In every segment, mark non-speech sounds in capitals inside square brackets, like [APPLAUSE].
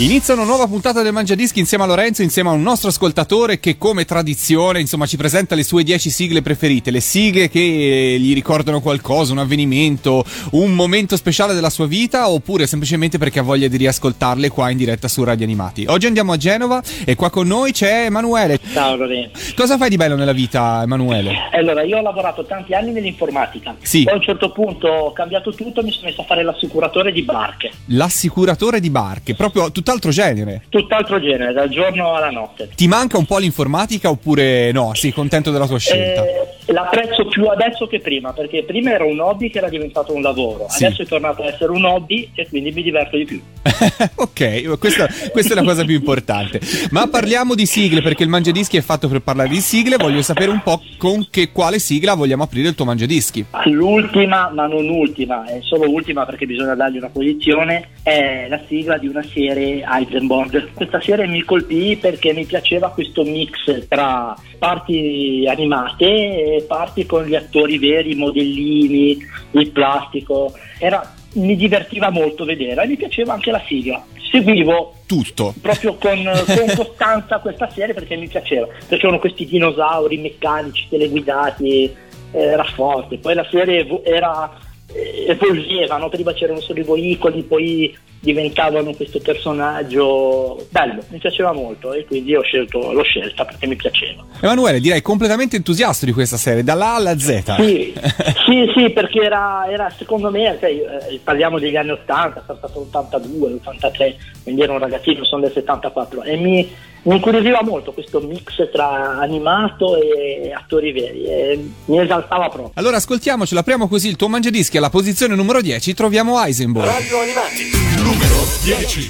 Inizia una nuova puntata del Mangiadischi insieme a Lorenzo, insieme a un nostro ascoltatore che come tradizione insomma ci presenta le sue 10 sigle preferite, le sigle che gli ricordano qualcosa, un avvenimento, un momento speciale della sua vita oppure semplicemente perché ha voglia di riascoltarle qua in diretta su Radio Animati. Oggi andiamo a Genova e qua con noi c'è Emanuele. Ciao Lorenzo. Cosa fai di bello nella vita Emanuele? Allora, io ho lavorato tanti anni nell'informatica. Sì. Poi a un certo punto ho cambiato tutto e mi sono messo a fare l'assicuratore di barche. L'assicuratore di barche, proprio tutt'altro genere. Tutt'altro genere, dal giorno alla notte. Ti manca un po' l'informatica oppure no? Sei contento della tua scelta? Eh, l'apprezzo più adesso che prima, perché prima era un hobby che era diventato un lavoro. Sì. Adesso è tornato ad essere un hobby e quindi mi diverto di più. [LAUGHS] ok, questa, questa è la cosa più importante. Ma parliamo di sigle perché il Mangiadischi è fatto per parlare di sigle. Voglio sapere un po' con che quale sigla vogliamo aprire il tuo Mangiadischi. L'ultima, ma non ultima, è solo ultima perché bisogna dargli una posizione, è la sigla di una serie Heisenberg. Questa serie mi colpì perché mi piaceva questo mix tra parti animate e parti con gli attori veri, modellini, il plastico. Era, mi divertiva molto vedere e mi piaceva anche la sigla. Seguivo Tutto. proprio con, [LAUGHS] con costanza questa serie perché mi piaceva. Piacevano questi dinosauri meccanici, teleguidati, eh, era forte. Poi la serie era, eh, evolveva, no? prima c'erano solo i veicoli, poi diventavano questo personaggio bello, mi piaceva molto e quindi ho scelto, l'ho scelta perché mi piaceva. Emanuele, direi completamente entusiasta di questa serie, dalla A alla Z. Sì, sì, sì, perché era, era secondo me, sai, eh, parliamo degli anni 80, sono stato l'82, l'83, quindi ero un ragazzino, sono del 74 e mi, mi incuriosiva molto questo mix tra animato e attori veri e mi esaltava proprio. Allora ascoltiamocelo, apriamo così il tuo Mangiadischi alla posizione numero 10, troviamo Heisenberg. Radio Animati. Numero 10.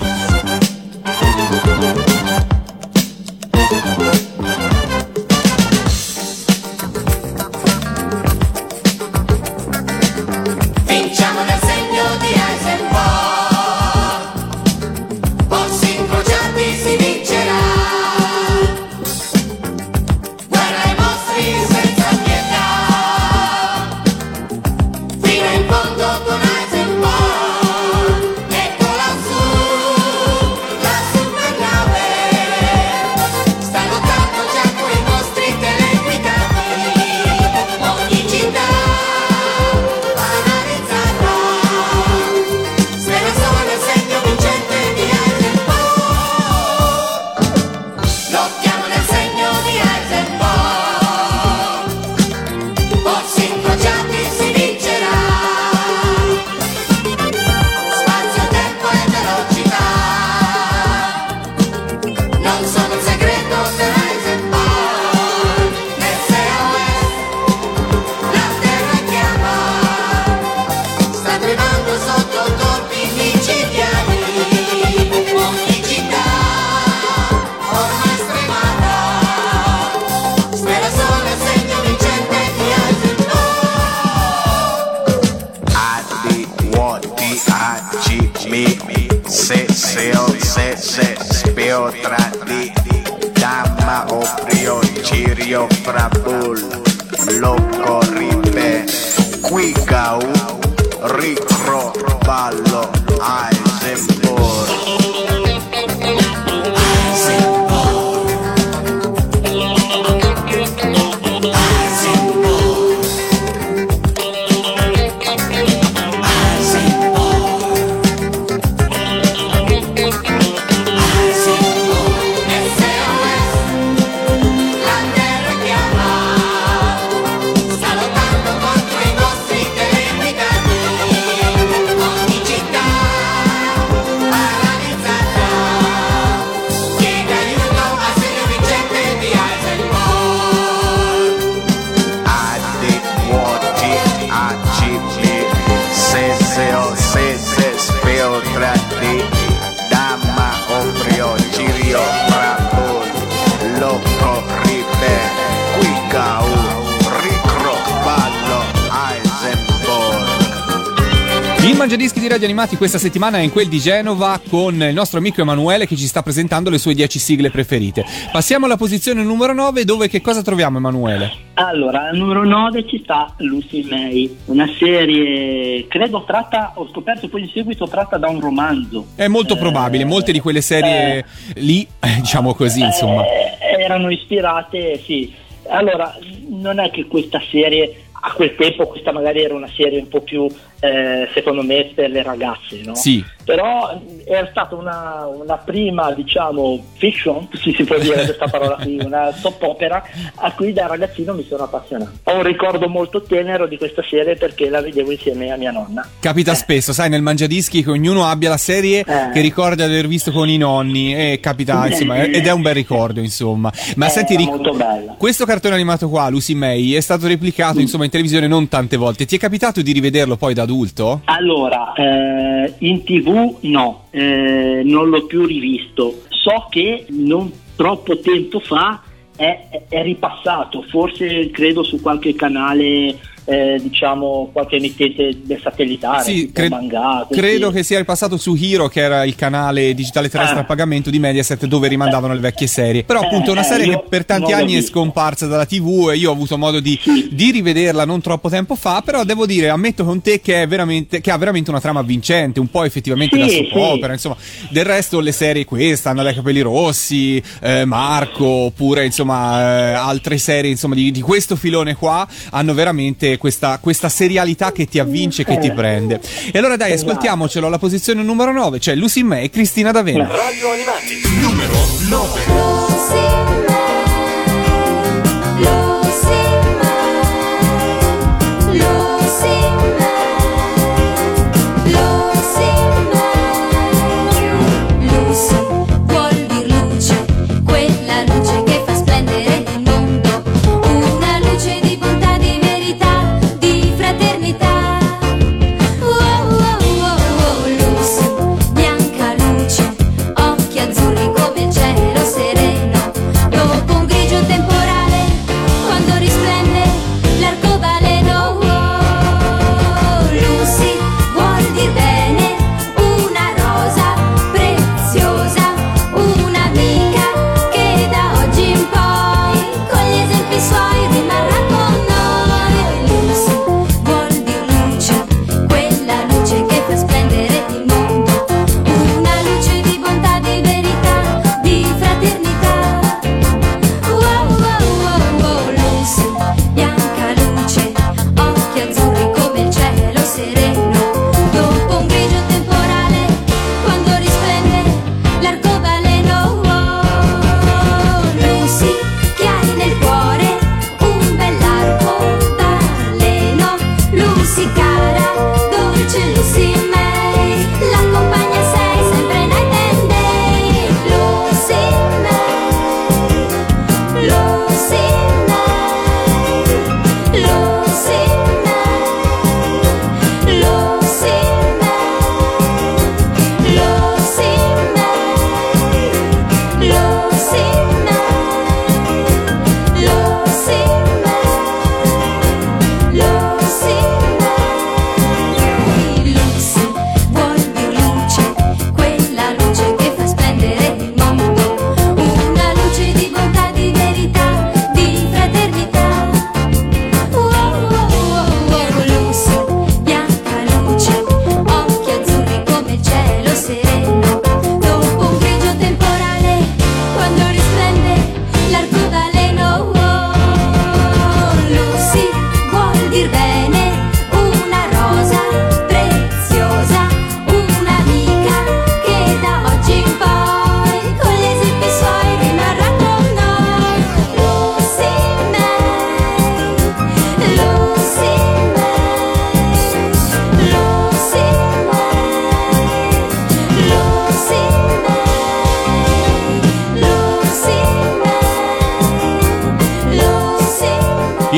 Mangiadischi di Radio Animati questa settimana è in quel di Genova con il nostro amico Emanuele che ci sta presentando le sue 10 sigle preferite. Passiamo alla posizione numero 9 dove che cosa troviamo Emanuele? Allora, al numero 9 ci sta Lucy May, una serie, credo tratta, ho scoperto poi in seguito, tratta da un romanzo. È molto Eh, probabile, molte di quelle serie lì, eh, diciamo così, insomma. Eh, erano ispirate, sì. Allora, non è che questa serie, a quel tempo, questa magari era una serie un po' più, eh, secondo me, per le ragazze, no? Sì. Però eh, era stata una, una prima, diciamo, fiction, [LAUGHS] se si può dire questa parola qui, [LAUGHS] una soap opera a cui da ragazzino mi sono appassionato. Ho un ricordo molto tenero di questa serie perché la vedevo insieme a mia nonna. Capita spesso, sai, nel Mangiadischi che ognuno abbia la serie Eh. che ricorda di aver visto con i nonni e capita, insomma, ed è un bel ricordo, insomma. Ma Eh, senti, ric- questo cartone animato qua, Lucy May, è stato replicato, insomma, in televisione non tante volte. Ti è capitato di rivederlo poi da adulto? Allora, eh, in tv no, eh, non l'ho più rivisto. So che non troppo tempo fa è, è- ripassato, forse credo su qualche canale, eh, diciamo, qualche emittente del satellitare, Sì, cre- manga, credo che sia ripassato su Hero, che era il canale digitale terrestre Ah. a pagamento di Mediaset dove rimandavano le vecchie serie. Però, Eh, appunto, è una eh, serie che per tanti anni è scomparsa dalla TV e io ho avuto modo di, Sì. di rivederla non troppo tempo fa. Però devo dire, ammetto con te che, è veramente, che ha veramente una trama avvincente, un po' effettivamente Sì, da sì. soap opera. Insomma, del resto, le serie questa, Anna dai capelli rossi, eh, Marco, oppure insomma, eh, altre serie insomma, di, di questo filone qua hanno veramente questa, questa serialità che ti avvince, che ti Eh. prende. E allora dai, Esatto. ascoltiamocelo alla posizione numero 9, c'è Lucy May e Cristina D'Avena. Radio Animati, numero 9.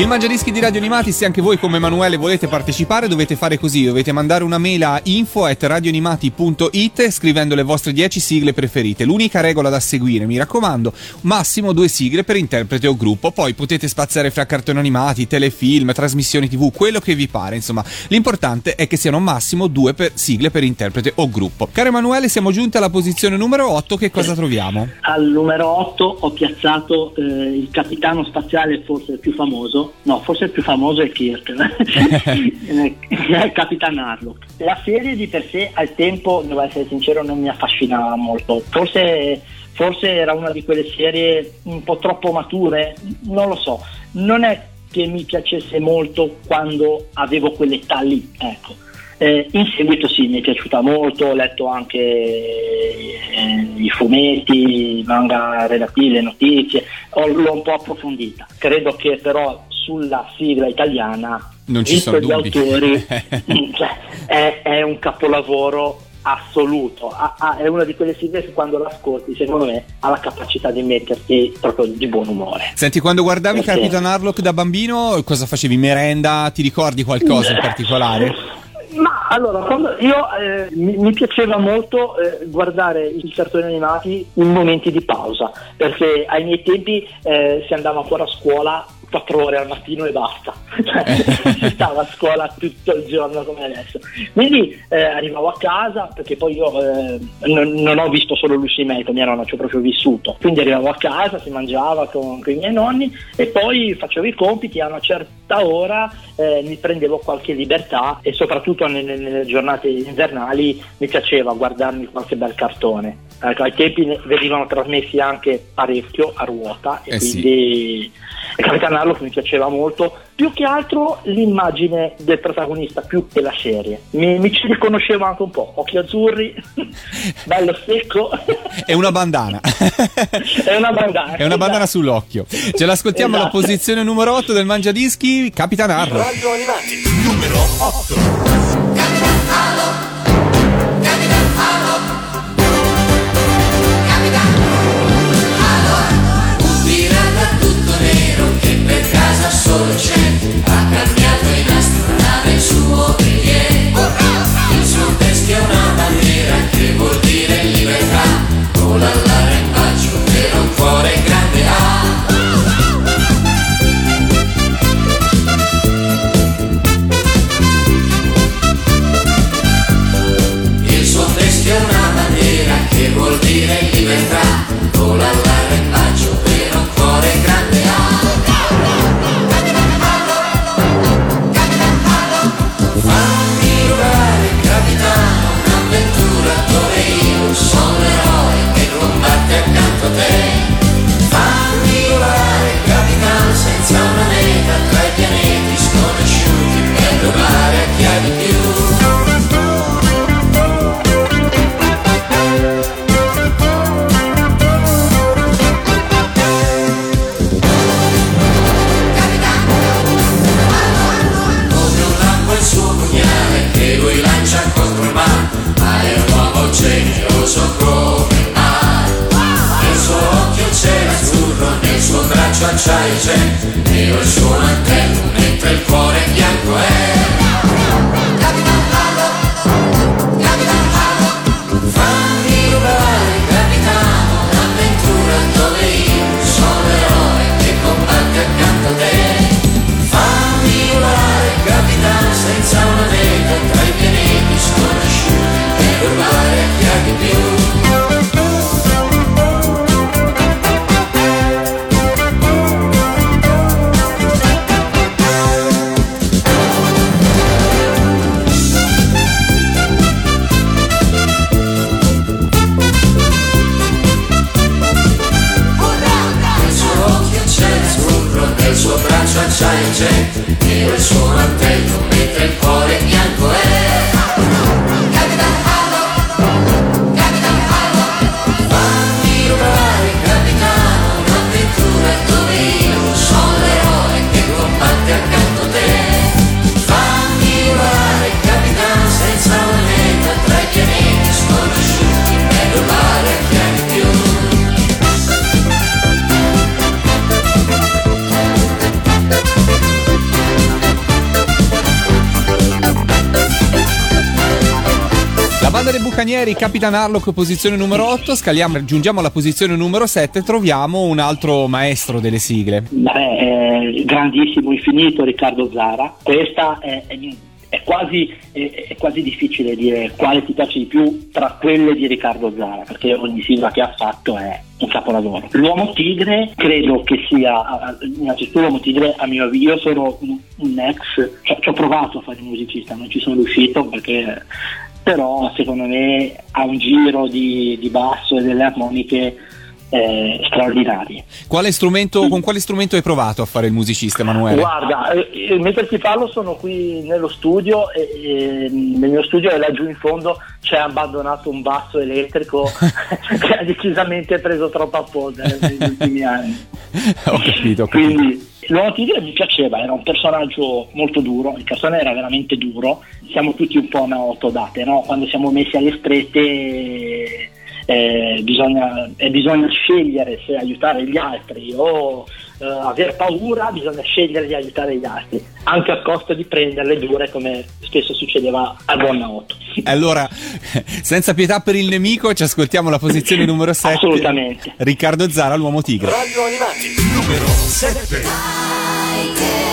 Il Mangiadischi di Radio Animati, se anche voi come Emanuele volete partecipare, dovete fare così, dovete mandare una mail a info at radioanimati.it scrivendo le vostre 10 sigle preferite. L'unica regola da seguire, mi raccomando, massimo due sigle per interprete o gruppo, poi potete spaziare fra cartoni animati, telefilm, trasmissioni tv, quello che vi pare, insomma, l'importante è che siano massimo due per sigle per interprete o gruppo. Caro Emanuele, siamo giunti alla posizione numero 8, che cosa troviamo? Al numero 8 ho piazzato eh, il capitano spaziale forse il più famoso, no, forse il più famoso è Kirk, è [LAUGHS] Capitan Harlock. La serie di per sé al tempo, devo essere sincero, non mi affascinava molto. Forse, forse era una di quelle serie un po' troppo mature, non lo so. Non è che mi piacesse molto quando avevo quell'età lì, ecco. Eh, in seguito sì, mi è piaciuta molto, ho letto anche eh, i fumetti, i manga relativi, le notizie, ho, l'ho un po' approfondita. Credo che però sulla sigla italiana, Non ci sono gli dubbi. autori, [LAUGHS] cioè, è, è un capolavoro assoluto, Ha- ha- è una di quelle sigle che quando l'ascolti secondo me ha la capacità di metterti proprio di buon umore. Senti, quando guardavi Perché? Capitan Harlock da bambino, cosa facevi? Merenda? Ti ricordi qualcosa in particolare? Ma allora, io eh, mi, mi piaceva molto eh, guardare i cartoni animati in momenti di pausa, perché ai miei tempi eh, si andava ancora a scuola 4 ore al mattino e basta, [LAUGHS] cioè si stava a scuola tutto il giorno come adesso. Quindi eh, arrivavo a casa, perché poi io eh, non, non ho visto solo Lucy May con mia nonna, ci ho proprio vissuto. Quindi arrivavo a casa, si mangiava con, con i miei nonni e poi facevo i compiti a una certa ora eh, mi prendevo qualche libertà e soprattutto nelle, nelle giornate invernali mi piaceva guardarmi qualche bel cartone. Ecco, ai tempi venivano trasmessi anche parecchio a ruota e Eh sì. quindi Capitan Harlock mi piaceva molto, più che altro l'immagine del protagonista più che la serie. Mi, mi ci riconoscevo anche un po', occhi azzurri, [LAUGHS] bello secco. [LAUGHS] [LAUGHS] È una bandana. È una bandana. È una bandana esatto. sull'occhio. Ce l'ascoltiamo alla Esatto. posizione numero 8 del Mangiadischi, Capitan Harlock. Radio Animati, numero 8. Un il suo suo teschio è una bandiera che vuol dire libertà. Vola all'arrembaggio Bucanieri, Capitan Harlock, posizione numero 8. Scaliamo, giungiamo alla posizione numero 7. Troviamo un altro maestro delle sigle. Beh, eh, grandissimo, infinito Riccardo Zara. Questa è, è- è quasi, è- quasi difficile dire quale ti piace di più tra quelle di Riccardo Zara, perché ogni sigla che ha fatto è un capolavoro. L'uomo tigre credo che sia, innanzitutto l'uomo tigre a mio avviso, io sono un, un ex, ci ho provato a fare musicista, non ci sono riuscito perché però secondo me ha un giro di, di basso e delle armoniche eh, straordinarie. Quale strumento, con quale strumento hai provato a fare il musicista, Emanuele? Guarda, eh, mentre ti parlo sono qui nello studio e, e nel mio studio e laggiù in fondo c'è abbandonato un basso elettrico [LAUGHS] che ha decisamente preso troppa polvere negli ultimi anni. [LAUGHS] ho capito, ho capito. Quindi l'uomo tigre mi piaceva, era un personaggio molto duro, il cartone era veramente duro, siamo tutti un po' autodate, no? quando siamo messi alle strette eh, bisogna, eh, bisogna scegliere se aiutare gli altri o eh, aver paura, bisogna scegliere di aiutare gli altri, anche a costo di prenderle dure come spesso succedeva a Donna 8. Allora, [LAUGHS] senza pietà per il nemico, ci ascoltiamo la posizione numero 7. Assolutamente. Riccardo Zara, l'uomo tigre. Radio Animati, numero 7.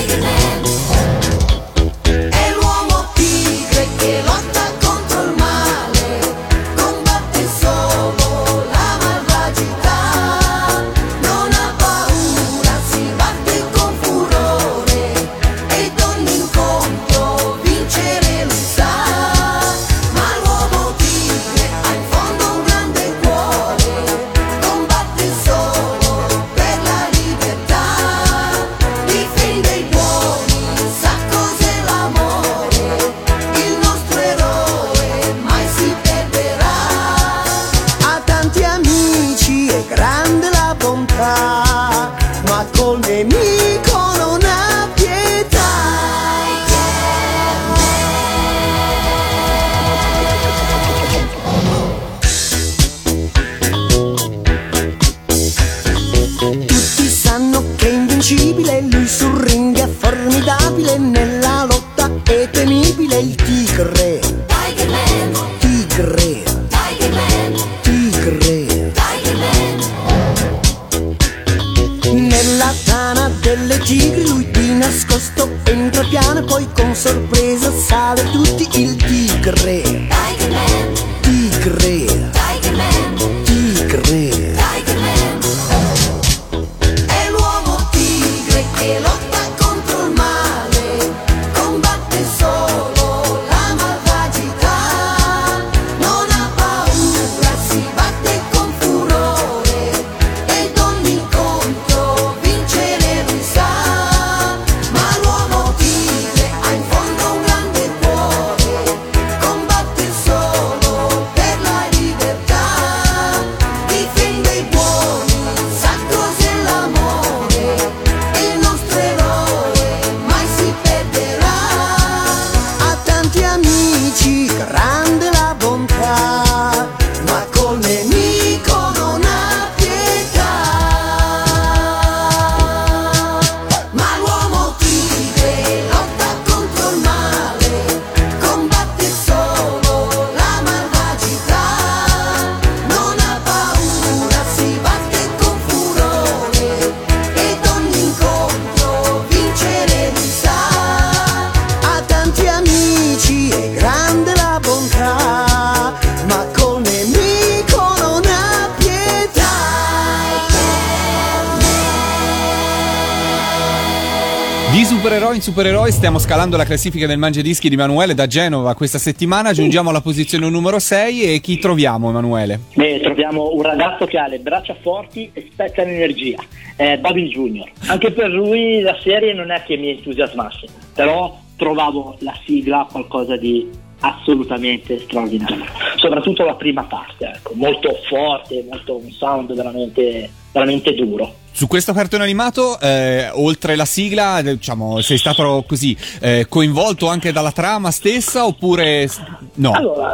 Supereroi stiamo scalando la classifica del Mangiadischi di Emanuele da Genova questa settimana, giungiamo alla posizione numero 6 e chi troviamo Emanuele? Beh, troviamo un ragazzo che ha le braccia forti e spetta l'energia, è Bobby Junior. Anche per lui la serie non è che mi entusiasmasse, però trovavo la sigla qualcosa di assolutamente straordinario, soprattutto la prima parte, ecco, molto forte, molto un sound veramente, veramente duro. Su questo cartone animato, eh, oltre la sigla, eh, diciamo, sei stato così eh, coinvolto anche dalla trama stessa oppure no? Allora,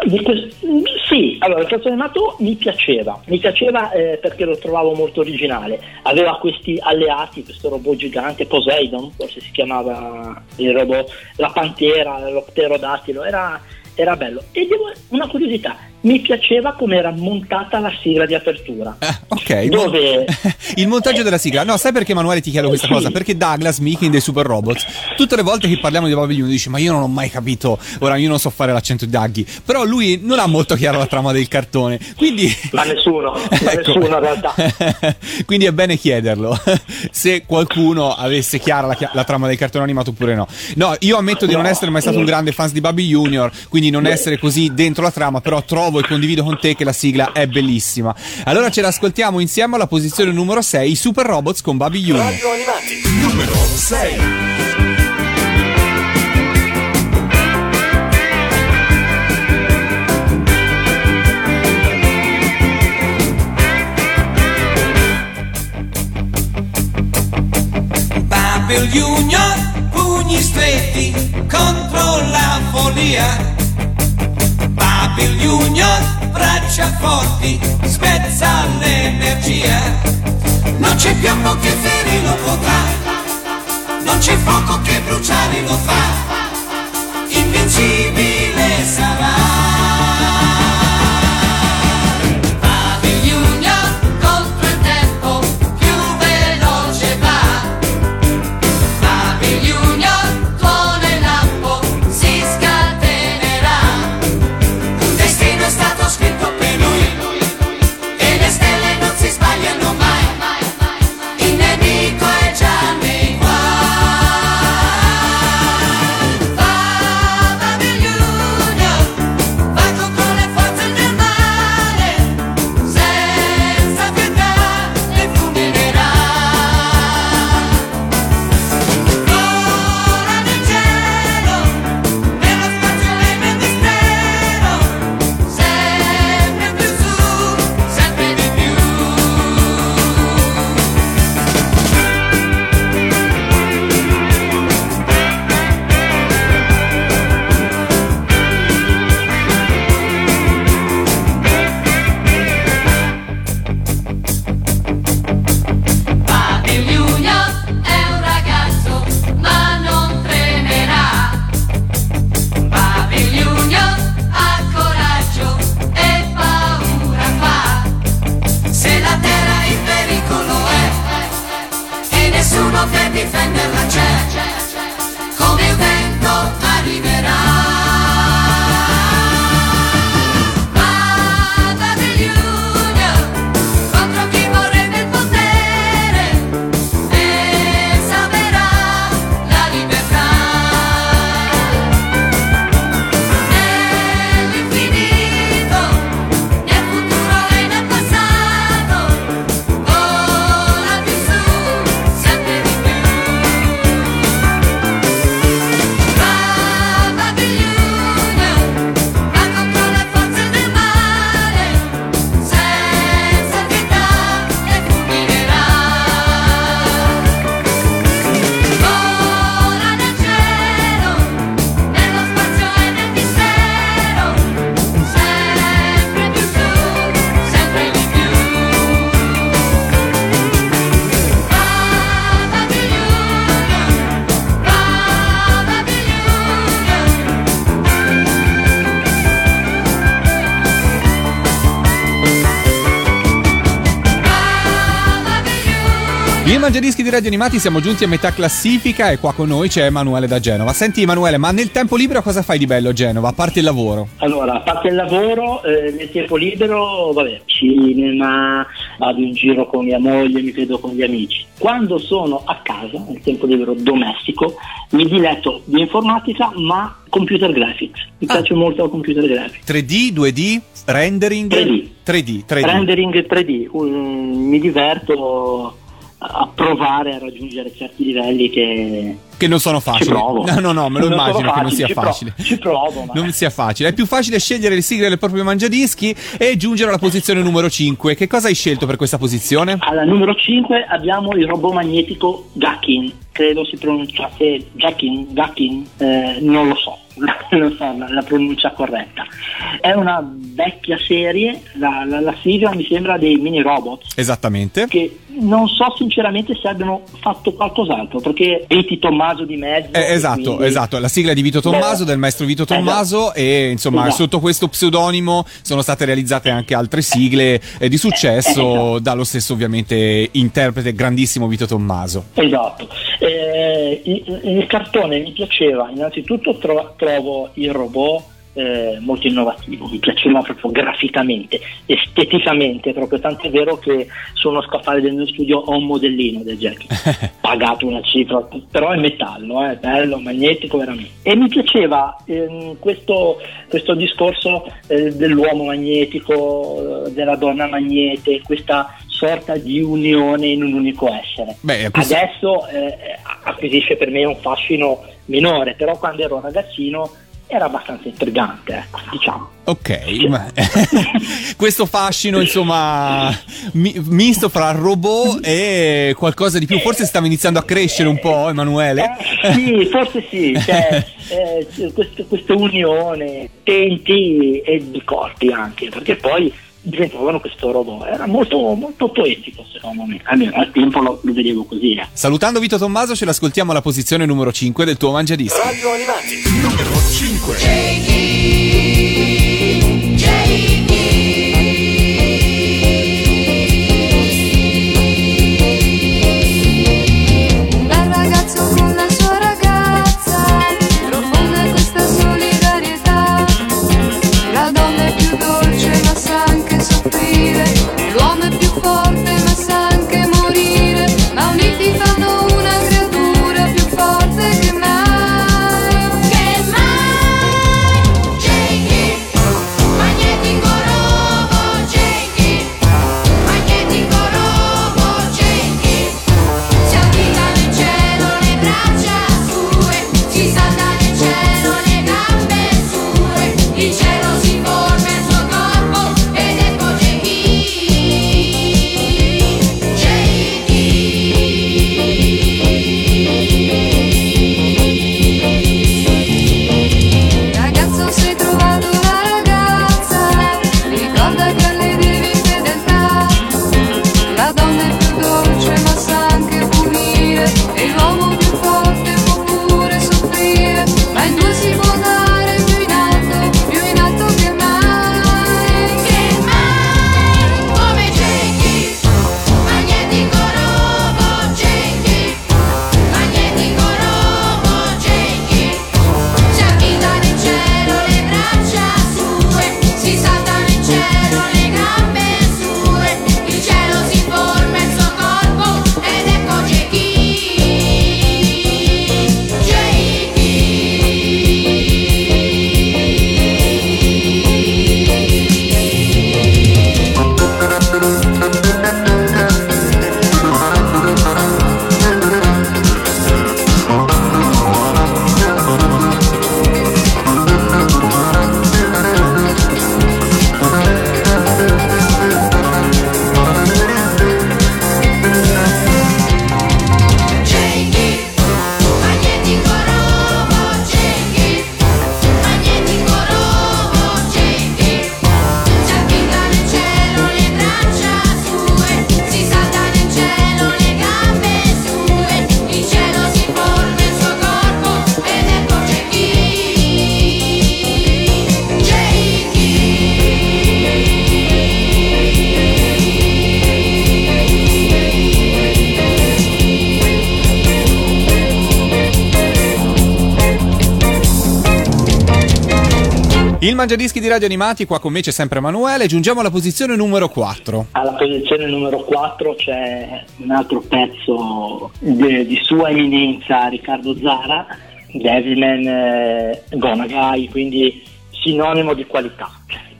sì, allora il cartone animato mi piaceva, mi piaceva eh, perché lo trovavo molto originale, aveva questi alleati, questo robot gigante, Poseidon, forse si chiamava il robot, la pantera, lo pterodattilo, era, era bello. E devo, una curiosità, mi piaceva come era montata la sigla di apertura. Eh, ok, Dove [LAUGHS] il montaggio della sigla. No, sai perché Emanuele ti chiedo questa Sì. cosa? Perché Douglas Meeking dei Super Robots, tutte le volte che parliamo di Junior dice ma io non ho mai capito, ora io non so fare l'accento di Daggy, però lui non ha molto chiara la trama del cartone, quindi... [LAUGHS] Ma nessuno, [LAUGHS] ma Ecco. nessuno in realtà. Quindi è bene chiederlo se qualcuno avesse chiara la, la trama del cartone animato oppure no. No, io ammetto di non essere mai stato un grande fan di Bobby Junior, quindi non essere così dentro la trama, però trovo e condivido con te che la sigla è bellissima. Allora ce l'ascoltiamo insieme alla posizione numero 6, Super Robots con Bobby Junior. Radio Animati, numero 6. Babel Junior, pugni stretti contro la follia. Babel Junior, braccia forti, spezza l'energia. Non c'è piombo che ferirlo potrà, non c'è fuoco che bruciare lo fa. Invincibile sarà. Il Mangiadischi di Radio Animati siamo giunti a metà classifica e qua con noi c'è Emanuele da Genova. Senti Emanuele, ma nel tempo libero cosa fai di bello a Genova, a parte il lavoro? Allora, a parte il lavoro, eh, nel tempo libero, vabbè, cinema, vado in giro con mia moglie, mi vedo con gli amici. Quando sono a casa, nel tempo libero domestico, mi diletto di informatica ma computer graphics. Mi Ah. piace molto la computer graphics. 3D, 2D, rendering? 3D. 3D, 3D. Rendering 3D, un- mi diverto a provare a raggiungere certi livelli che Che non sono ci facili. provo. No, no, no, me lo Non immagino che non sia ci facile. ci provo, ma- Non sia facile. È più facile scegliere le sigle del proprio mangiadischi e giungere alla posizione numero 5. Che cosa hai scelto per questa posizione? Alla numero 5 abbiamo il robot magnetico Gakin, credo si pronunciasse Gakin, Gakin, eh, non lo so, [LAUGHS] non so la, la pronuncia corretta. È una vecchia serie, la, la- la sigla mi sembra dei mini robot Esattamente. che non so sinceramente se abbiano fatto qualcos'altro perché Eti Tommaso di mezzo. Eh, esatto, quindi- esatto, la sigla di Vito Tommaso, Beh, del maestro Vito esatto. Tommaso e insomma Esatto. sotto questo pseudonimo sono state realizzate anche altre sigle eh, di successo Eh, esatto. dallo stesso ovviamente interprete grandissimo Vito Tommaso. Esatto, Eh, il, il cartone mi piaceva, innanzitutto tro- trovo il robot eh, molto innovativo, mi piaceva proprio graficamente, esteticamente, proprio tanto è vero che su uno scaffale del mio studio ho un modellino del Jackie, [LAUGHS] pagato una cifra, però è metallo, è bello, magnetico veramente. E mi piaceva ehm, questo, questo discorso eh, dell'uomo magnetico, eh, della donna magnete, questa sorta di unione in un unico essere. Beh, questo- Adesso eh, acquisisce per me un fascino minore, però quando ero ragazzino era abbastanza intrigante, ecco, diciamo. Ok, [LAUGHS] questo fascino insomma mi- misto fra robot e qualcosa di più, forse stava iniziando a crescere un po', Emanuele. Eh, sì, forse sì, cioè, eh, questa unione, tempi e di corpi anche, perché poi diventavano questo robot, era molto, molto poetico secondo me, almeno al tempo lo, lo vedevo così. eh. Salutando Vito Tommaso, ce l'ascoltiamo alla posizione numero 5 del tuo Mangiadischi. Radio Animati, numero 5. Mangiadischi di Radio Animati, qua con me c'è sempre Emanuele, giungiamo alla posizione numero 4. Alla posizione numero 4 c'è un altro pezzo di, di sua eminenza, Riccardo Zara, Devilman eh, Gonagai, quindi sinonimo di qualità.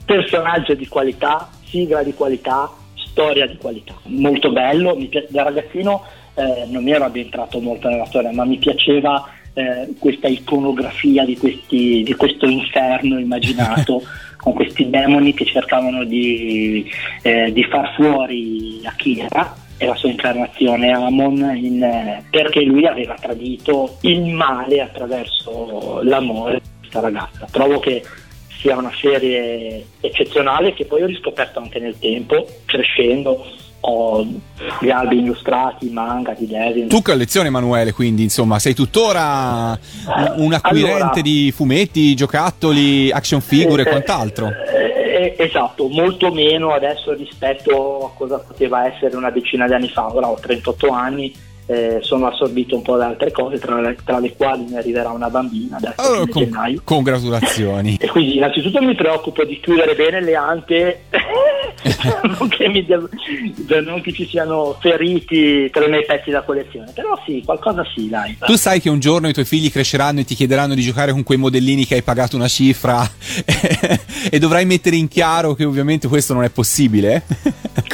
Personaggio di qualità, sigla di qualità, storia di qualità. Molto bello, mi pi- da ragazzino eh, non mi ero addentrato molto nella storia, ma mi piaceva eh, questa iconografia di, questi, di questo inferno immaginato [LAUGHS] con questi demoni che cercavano di, eh, di far fuori Akira e la sua incarnazione Amon in, eh, perché lui aveva tradito il male attraverso l'amore di questa ragazza. Trovo che sia una serie eccezionale che poi ho riscoperto anche nel tempo, crescendo. Ho gli albi illustrati, i manga di Devin. Tu collezioni Emanuele, quindi insomma, sei tuttora un- acquirente Allora- di fumetti, giocattoli, action figure e Eh, quant'altro. eh, eh, esatto, molto meno adesso rispetto a cosa poteva essere una decina di anni fa. Ora ho 38 anni, eh, sono assorbito un po' da altre cose, tra le, tra le quali mi arriverà una bambina adesso Allora, con- gennaio. congratulazioni. E quindi innanzitutto mi preoccupo di chiudere bene le ante, [LAUGHS] non, che mi dev- non che ci siano feriti tra i miei pezzi da collezione, però sì, qualcosa sì, dai. Tu sai che un giorno i tuoi figli cresceranno e ti chiederanno di giocare con quei modellini che hai pagato una cifra [LAUGHS] e dovrai mettere in chiaro che ovviamente questo non è possibile.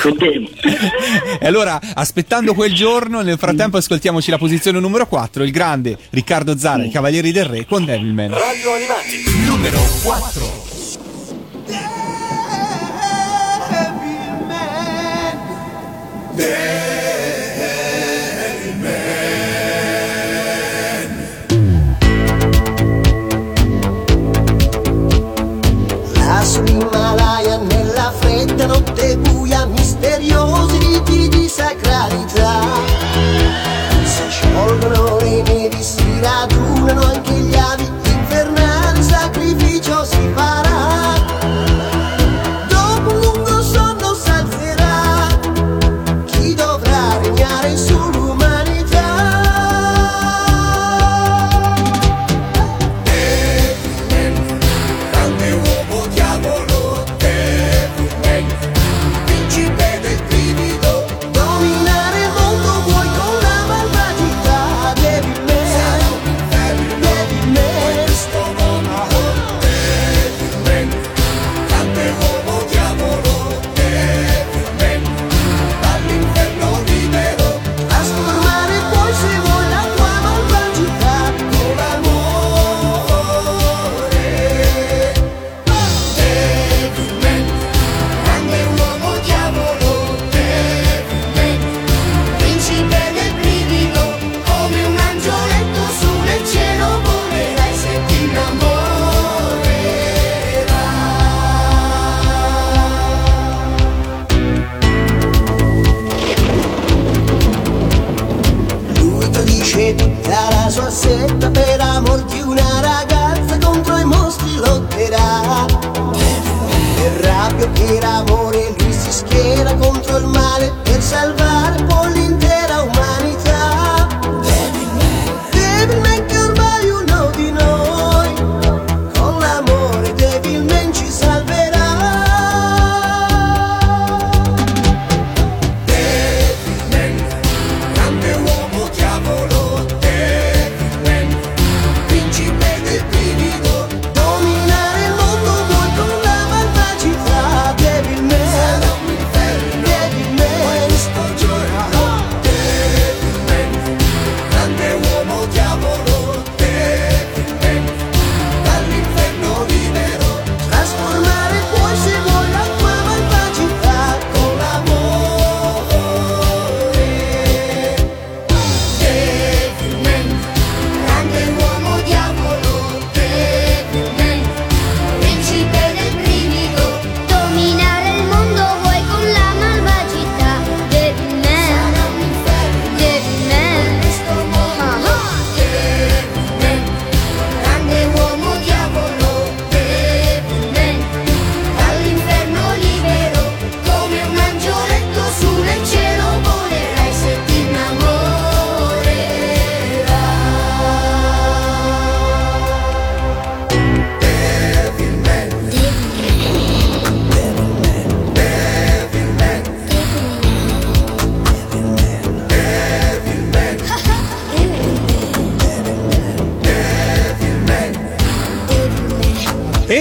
Lo temo. [LAUGHS] E allora, aspettando quel giorno, nel frattempo ascoltiamoci la posizione numero 4, il grande Riccardo Zara, i Cavalieri del Re con Devilman. Radio Animati, numero 4. Lasso l'Himalaya nella fredda notte buia, misteriosi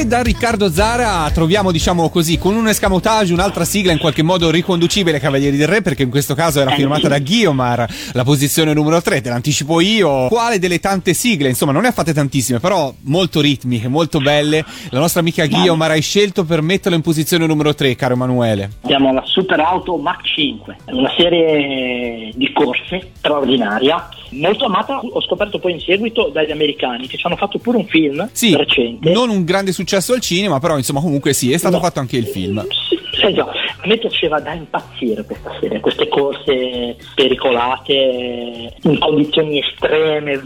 da Riccardo Zara troviamo, diciamo così, con un escamotage, un'altra sigla in qualche modo riconducibile Cavalieri del Re, perché in questo caso era firmata da Guiomar, la posizione numero 3, te l'anticipo io. Quale delle tante sigle? Insomma, non ne ha fatte tantissime, però molto ritmiche, molto belle. La nostra amica Guiomar hai scelto per metterlo in posizione numero 3, caro Emanuele. Abbiamo la Super Auto Mach 5, una serie di corse straordinaria, molto amata, ho scoperto poi in seguito dagli americani che ci hanno fatto pure un film Sì, recente. non un grande successo al cinema, però insomma comunque sì, è stato No. fatto anche il film. Sì, sì, già. A me piaceva da impazzire questa serie, queste corse pericolate in condizioni estreme,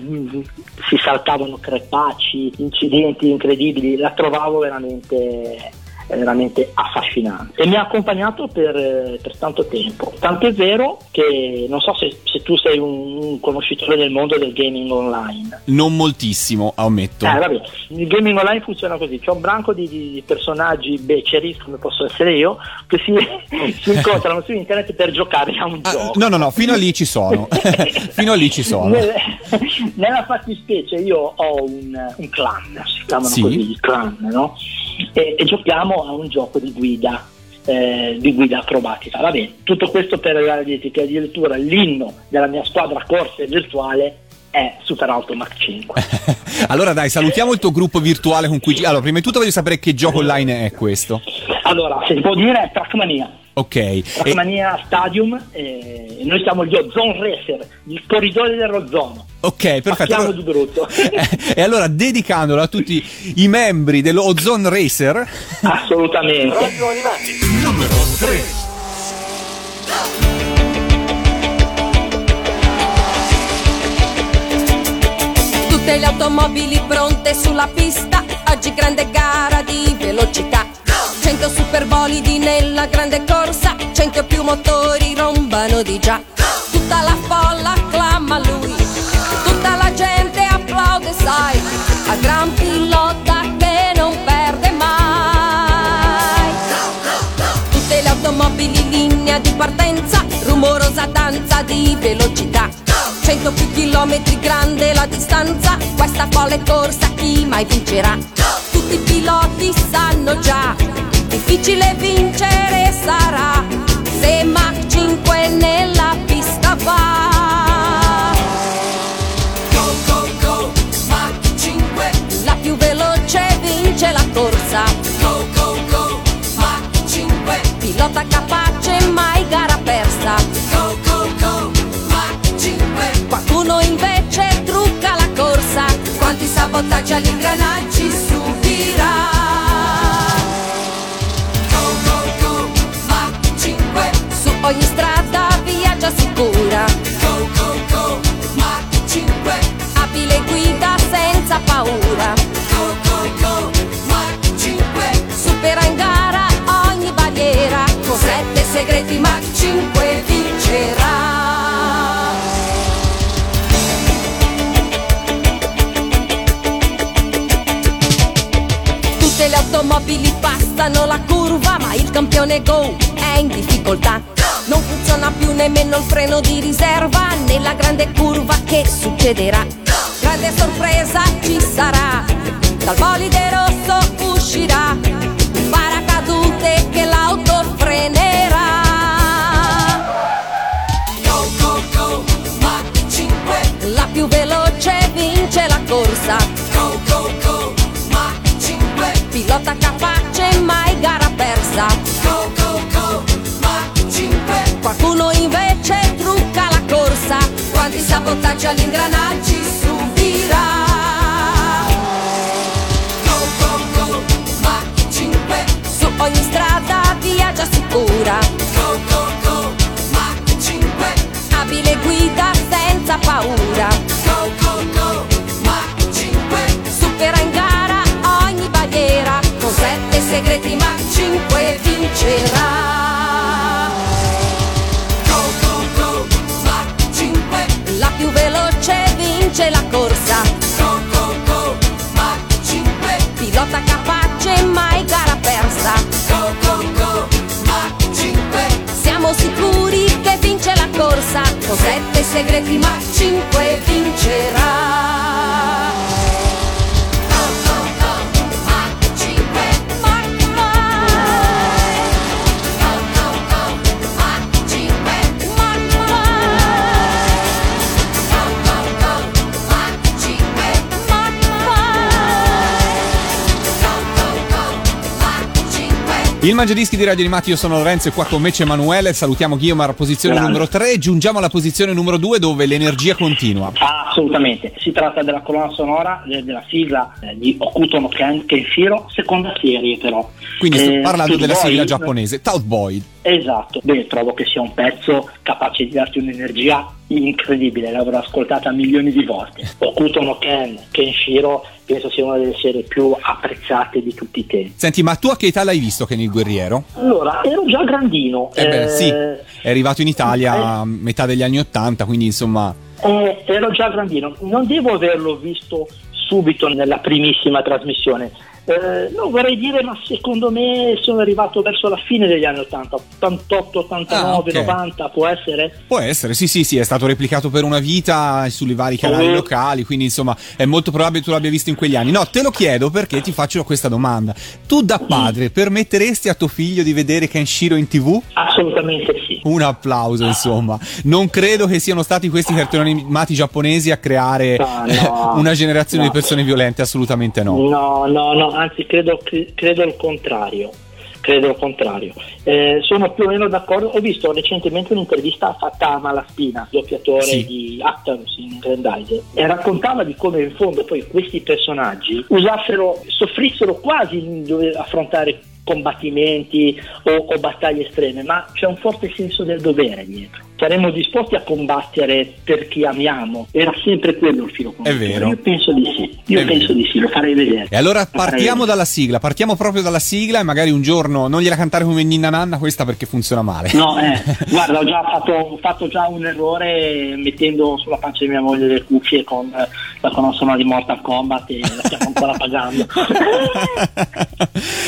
si saltavano crepacci, incidenti incredibili, la trovavo veramente veramente affascinante e mi ha accompagnato per, eh, per tanto tempo tanto è vero che non so se, se tu sei un, un conoscitore del mondo del gaming online Non moltissimo, ammetto. eh, vabbè. Il gaming online funziona così: c'è un branco di, di- personaggi beceri, come posso essere io, che si, [LAUGHS] si incontrano su internet per giocare a un Ah, gioco. no, no, no, fino a lì ci sono. [LAUGHS] fino a lì ci sono. Nel- nella fattispecie io ho un, un clan, si chiamano Sì. così i clan, no? E, e giochiamo a un gioco di guida. eh, di guida acrobatica. Va bene, tutto questo per dirti che addirittura l'inno della mia squadra corse virtuale è Super Auto Mach [LAUGHS] 5. allora dai, salutiamo il tuo gruppo virtuale con cui... Allora, prima di tutto voglio sapere che gioco online è questo. Allora, se si può dire è Trackmania. Ok. E- Trackmania Stadium, eh, noi siamo gli Ozone Racer, gli corridori dell'ozono. ok, perfetto. Allora- di brutto. [LAUGHS] e allora, dedicandolo a tutti i membri dello Ozone Racer, Assolutamente. Radio Animati. Numero 3. Tutte le automobili pronte sulla pista, oggi grande gara di velocità. 100 superbolidi nella grande corsa, 100 più motori rombano di già. Tutta la folla acclama lui, tutta la gente applaude, sai, al gran pilota che non perde mai. Tutte le automobili in linea di partenza, rumorosa danza di velocità. 100 più chilometri grande la distanza, questa folle corsa chi mai vincerà? Tutti i piloti sanno già, difficile vincere sarà, se Mach 5 nella pista va. Go, go, go, Mach 5. La più veloce vince la corsa. Go, go, go, Mach 5. Pilota capace, mai gara persa. Go, go, go, Mach 5. Qualcuno invece trucca la corsa. Quanti sabotaggi agli ingranaggi sicura. Go, go, go, Mach 5. Abile guida senza paura. Go, go, go, Mach 5. Supera in gara ogni barriera. Con sette segreti Mach 5 vincerà. Tutte le automobili passano la curva, ma il campione Go è in difficoltà. Funziona più nemmeno il freno di riserva, nella grande curva che succederà? Grande sorpresa ci sarà, dal bolide rosso uscirà sabotaggi agli ingranaggi subirà. Go, go, go, Mach 5. Su ogni strada viaggia sicura. Go, go, go, Mach 5. Abile guida senza paura. Segreti Mach 5 vincerà. Il Mangiadischi di Radio Animati, io sono Lorenzo e qua con me c'è Emanuele, salutiamo Guiomar, posizione Grande. numero 3, giungiamo alla posizione numero 2 dove l'energia continua. Assolutamente, si tratta della colonna sonora della sigla eh, di Okuto no Ken Kenshiro, seconda serie però. Quindi Eh, parlando della sigla giapponese, Tout Boy. Esatto, beh, trovo che sia un pezzo capace di darti un'energia incredibile, l'avrò ascoltata milioni di volte. [LAUGHS] Okuto no Ken Kenshiro penso sia una delle serie più apprezzate di tutti i tempi. Senti, ma tu a che età l'hai visto Ken il guerriero? Allora, ero già grandino. Eh beh, eh, sì, è arrivato in Italia a metà degli anni 80, quindi insomma... Eh, ero già grandino, non devo averlo visto subito nella primissima trasmissione. Eh, no, vorrei dire, ma secondo me sono arrivato verso la fine degli anni 80, 88, 89, Ah, ok. 90, può essere? Può essere, sì, sì, sì, è stato replicato per una vita sui vari canali Oh. locali, quindi insomma è molto probabile tu l'abbia visto in quegli anni. No, te lo chiedo perché ti faccio questa domanda. Tu da padre permetteresti a tuo figlio di vedere Kenshiro in tv? Assolutamente sì. Un applauso, insomma. Non credo che siano stati questi cartoni animati giapponesi a creare Ah, no. [LAUGHS] una generazione No. di persone violente, assolutamente no. No, no, no, anzi credo, cre- credo il contrario. Credo il contrario. Eh, sono più o meno d'accordo. Ho visto recentemente un'intervista fatta a Malaspina, doppiatore Sì. di Actarus in Grandizer, e raccontava di come in fondo poi questi personaggi usassero, soffrissero quasi in dover affrontare combattimenti o, o battaglie estreme, ma c'è un forte senso del dovere dietro. Saremmo disposti a combattere per chi amiamo. Era sempre quello il filo conduttore. vero. Io penso di sì. Io È penso vero. di sì, lo farei vedere. E allora partiamo dalla sigla, partiamo proprio dalla sigla e magari un giorno non gliela cantare come Ninna Nanna questa perché funziona male. No, eh, [LAUGHS] guarda, ho già fatto, ho fatto già un errore mettendo sulla pancia di mia moglie le cuffie con eh, la conoscono di Mortal Kombat e la stiamo ancora [LAUGHS] pagando. [LAUGHS]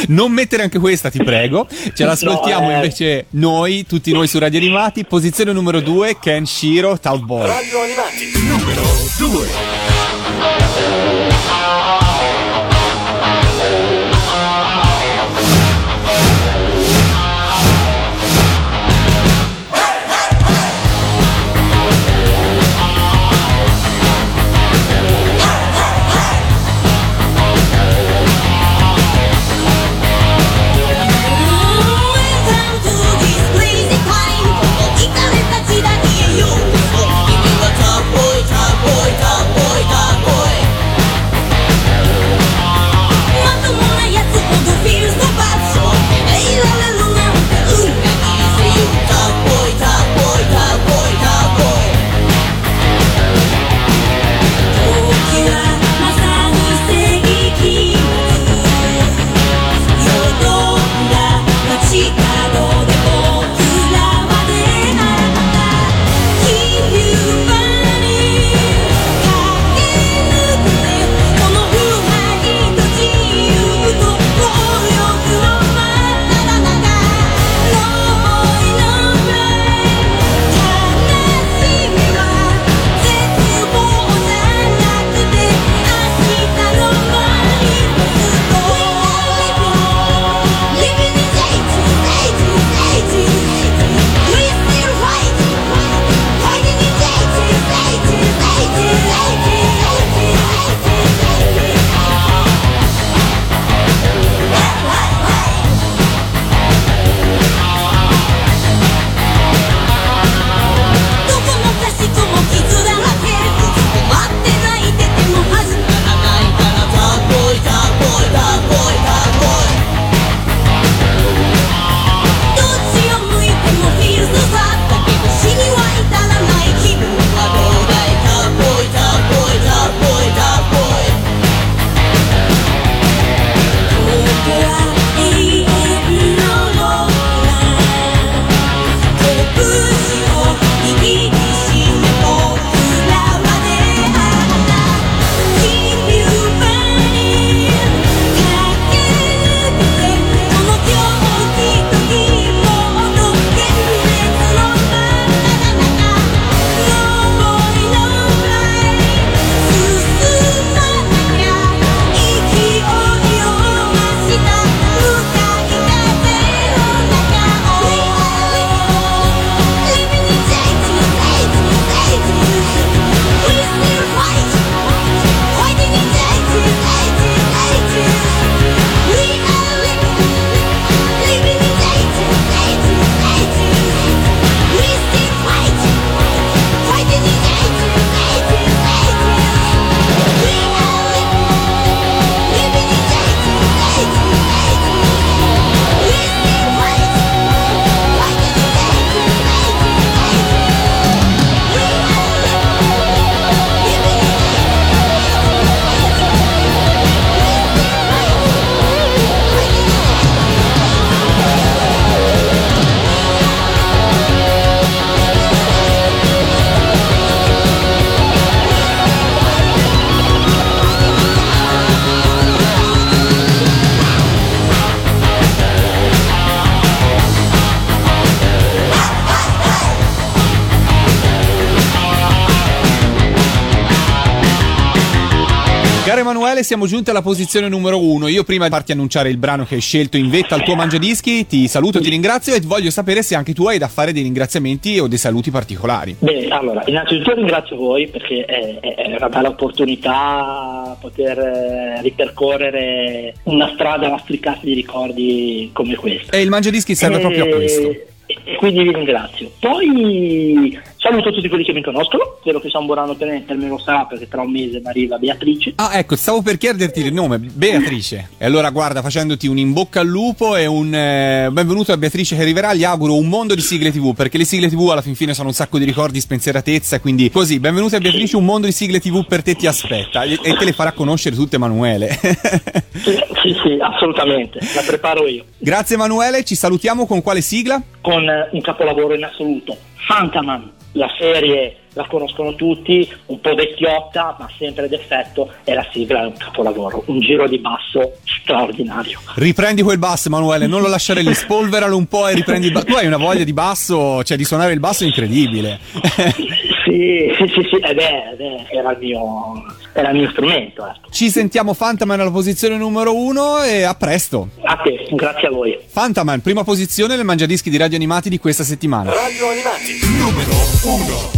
non mettere anche questa, ti prego. Ce l'ascoltiamo No, eh. invece noi, tutti noi su Radio Animati. Posizione numero 2, Ken Shiro, Tout Boy. Radio Animati, numero 2. Emanuele, siamo giunti alla posizione numero uno. Io prima di farti annunciare il brano che hai scelto in vetta al tuo mangiadischi, ti saluto, ti ringrazio e voglio sapere se anche tu hai da fare dei ringraziamenti o dei saluti particolari. Beh, allora, innanzitutto ringrazio voi perché è, è- una bella opportunità poter eh, ripercorrere una strada lastricata di ricordi come questa. E il mangiadischi serve Eh, proprio a questo. E, e quindi vi ringrazio. Poi saluto tutti quelli che mi conoscono, spero che San Borano Tenente almeno lo sarà perché tra un mese mi arriva Beatrice. Ah, ecco, stavo per chiederti il nome, Beatrice. E allora, guarda, facendoti un in bocca al lupo e un eh, benvenuto a Beatrice che arriverà, gli auguro un mondo di sigle TV, perché le sigle TV alla fin fine sono un sacco di ricordi, spensieratezza, quindi così, benvenuta a Beatrice, un mondo di sigle TV per te ti aspetta e, e te le farà conoscere tutte Emanuele. Sì, sì, sì, assolutamente, la preparo io. Grazie Emanuele, ci salutiamo con quale sigla? Con eh, un capolavoro in assoluto, Fantaman, la serie la conoscono tutti, un po' vecchiotta, ma sempre d'effetto, e la sigla è un capolavoro, un giro di basso straordinario. Riprendi quel basso Emanuele, non lo lasciare lì, [LAUGHS] spolveralo un po' e riprendi il basso. Tu hai una voglia di basso, cioè di suonare il basso incredibile. [LAUGHS] Sì, sì, sì, sì, eh beh, eh beh, era, il mio, era il mio strumento. Ecco. Ci sentiamo Fantaman alla posizione numero uno e a presto. A te, grazie a voi. Fantaman, prima posizione nel mangiadischi di radio animati di questa settimana. Radio Animati, numero 1.